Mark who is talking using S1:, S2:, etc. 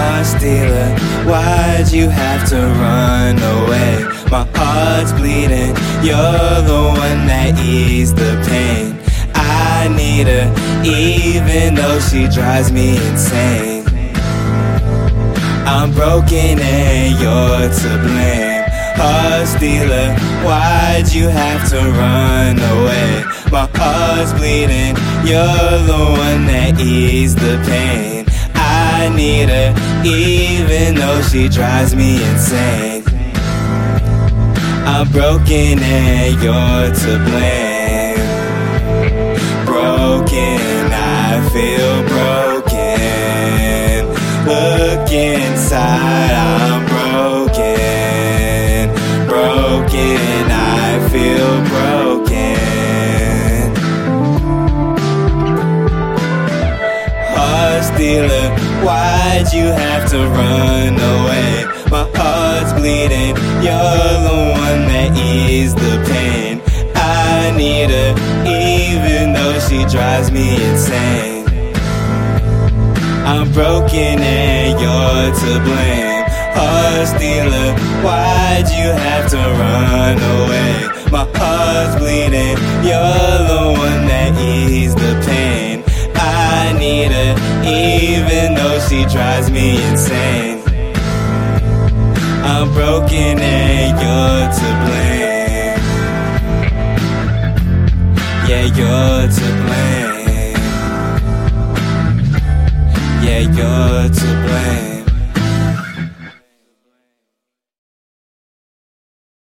S1: heart stealer, why'd you have to run away? My heart's bleeding, you're the one that eased the pain. I need her, even though she drives me insane. I'm broken and you're to blame. Heart stealer, why'd you have to run away? My heart's bleeding, you're the one that eased the pain. Need her, even though she drives me insane. I'm broken and you're to blame. Broken, I feel broken. Look inside, I'm broken. Broken, I feel broken. Stealer, why'd you have to run away? My heart's bleeding, you're the one that eased the pain. I need her, even though she drives me insane. I'm broken and you're to blame. Heart stealer, why'd you have to run she drives me insane. I'm broken and you're to blame. Yeah, you're to blame. Yeah, you're to blame.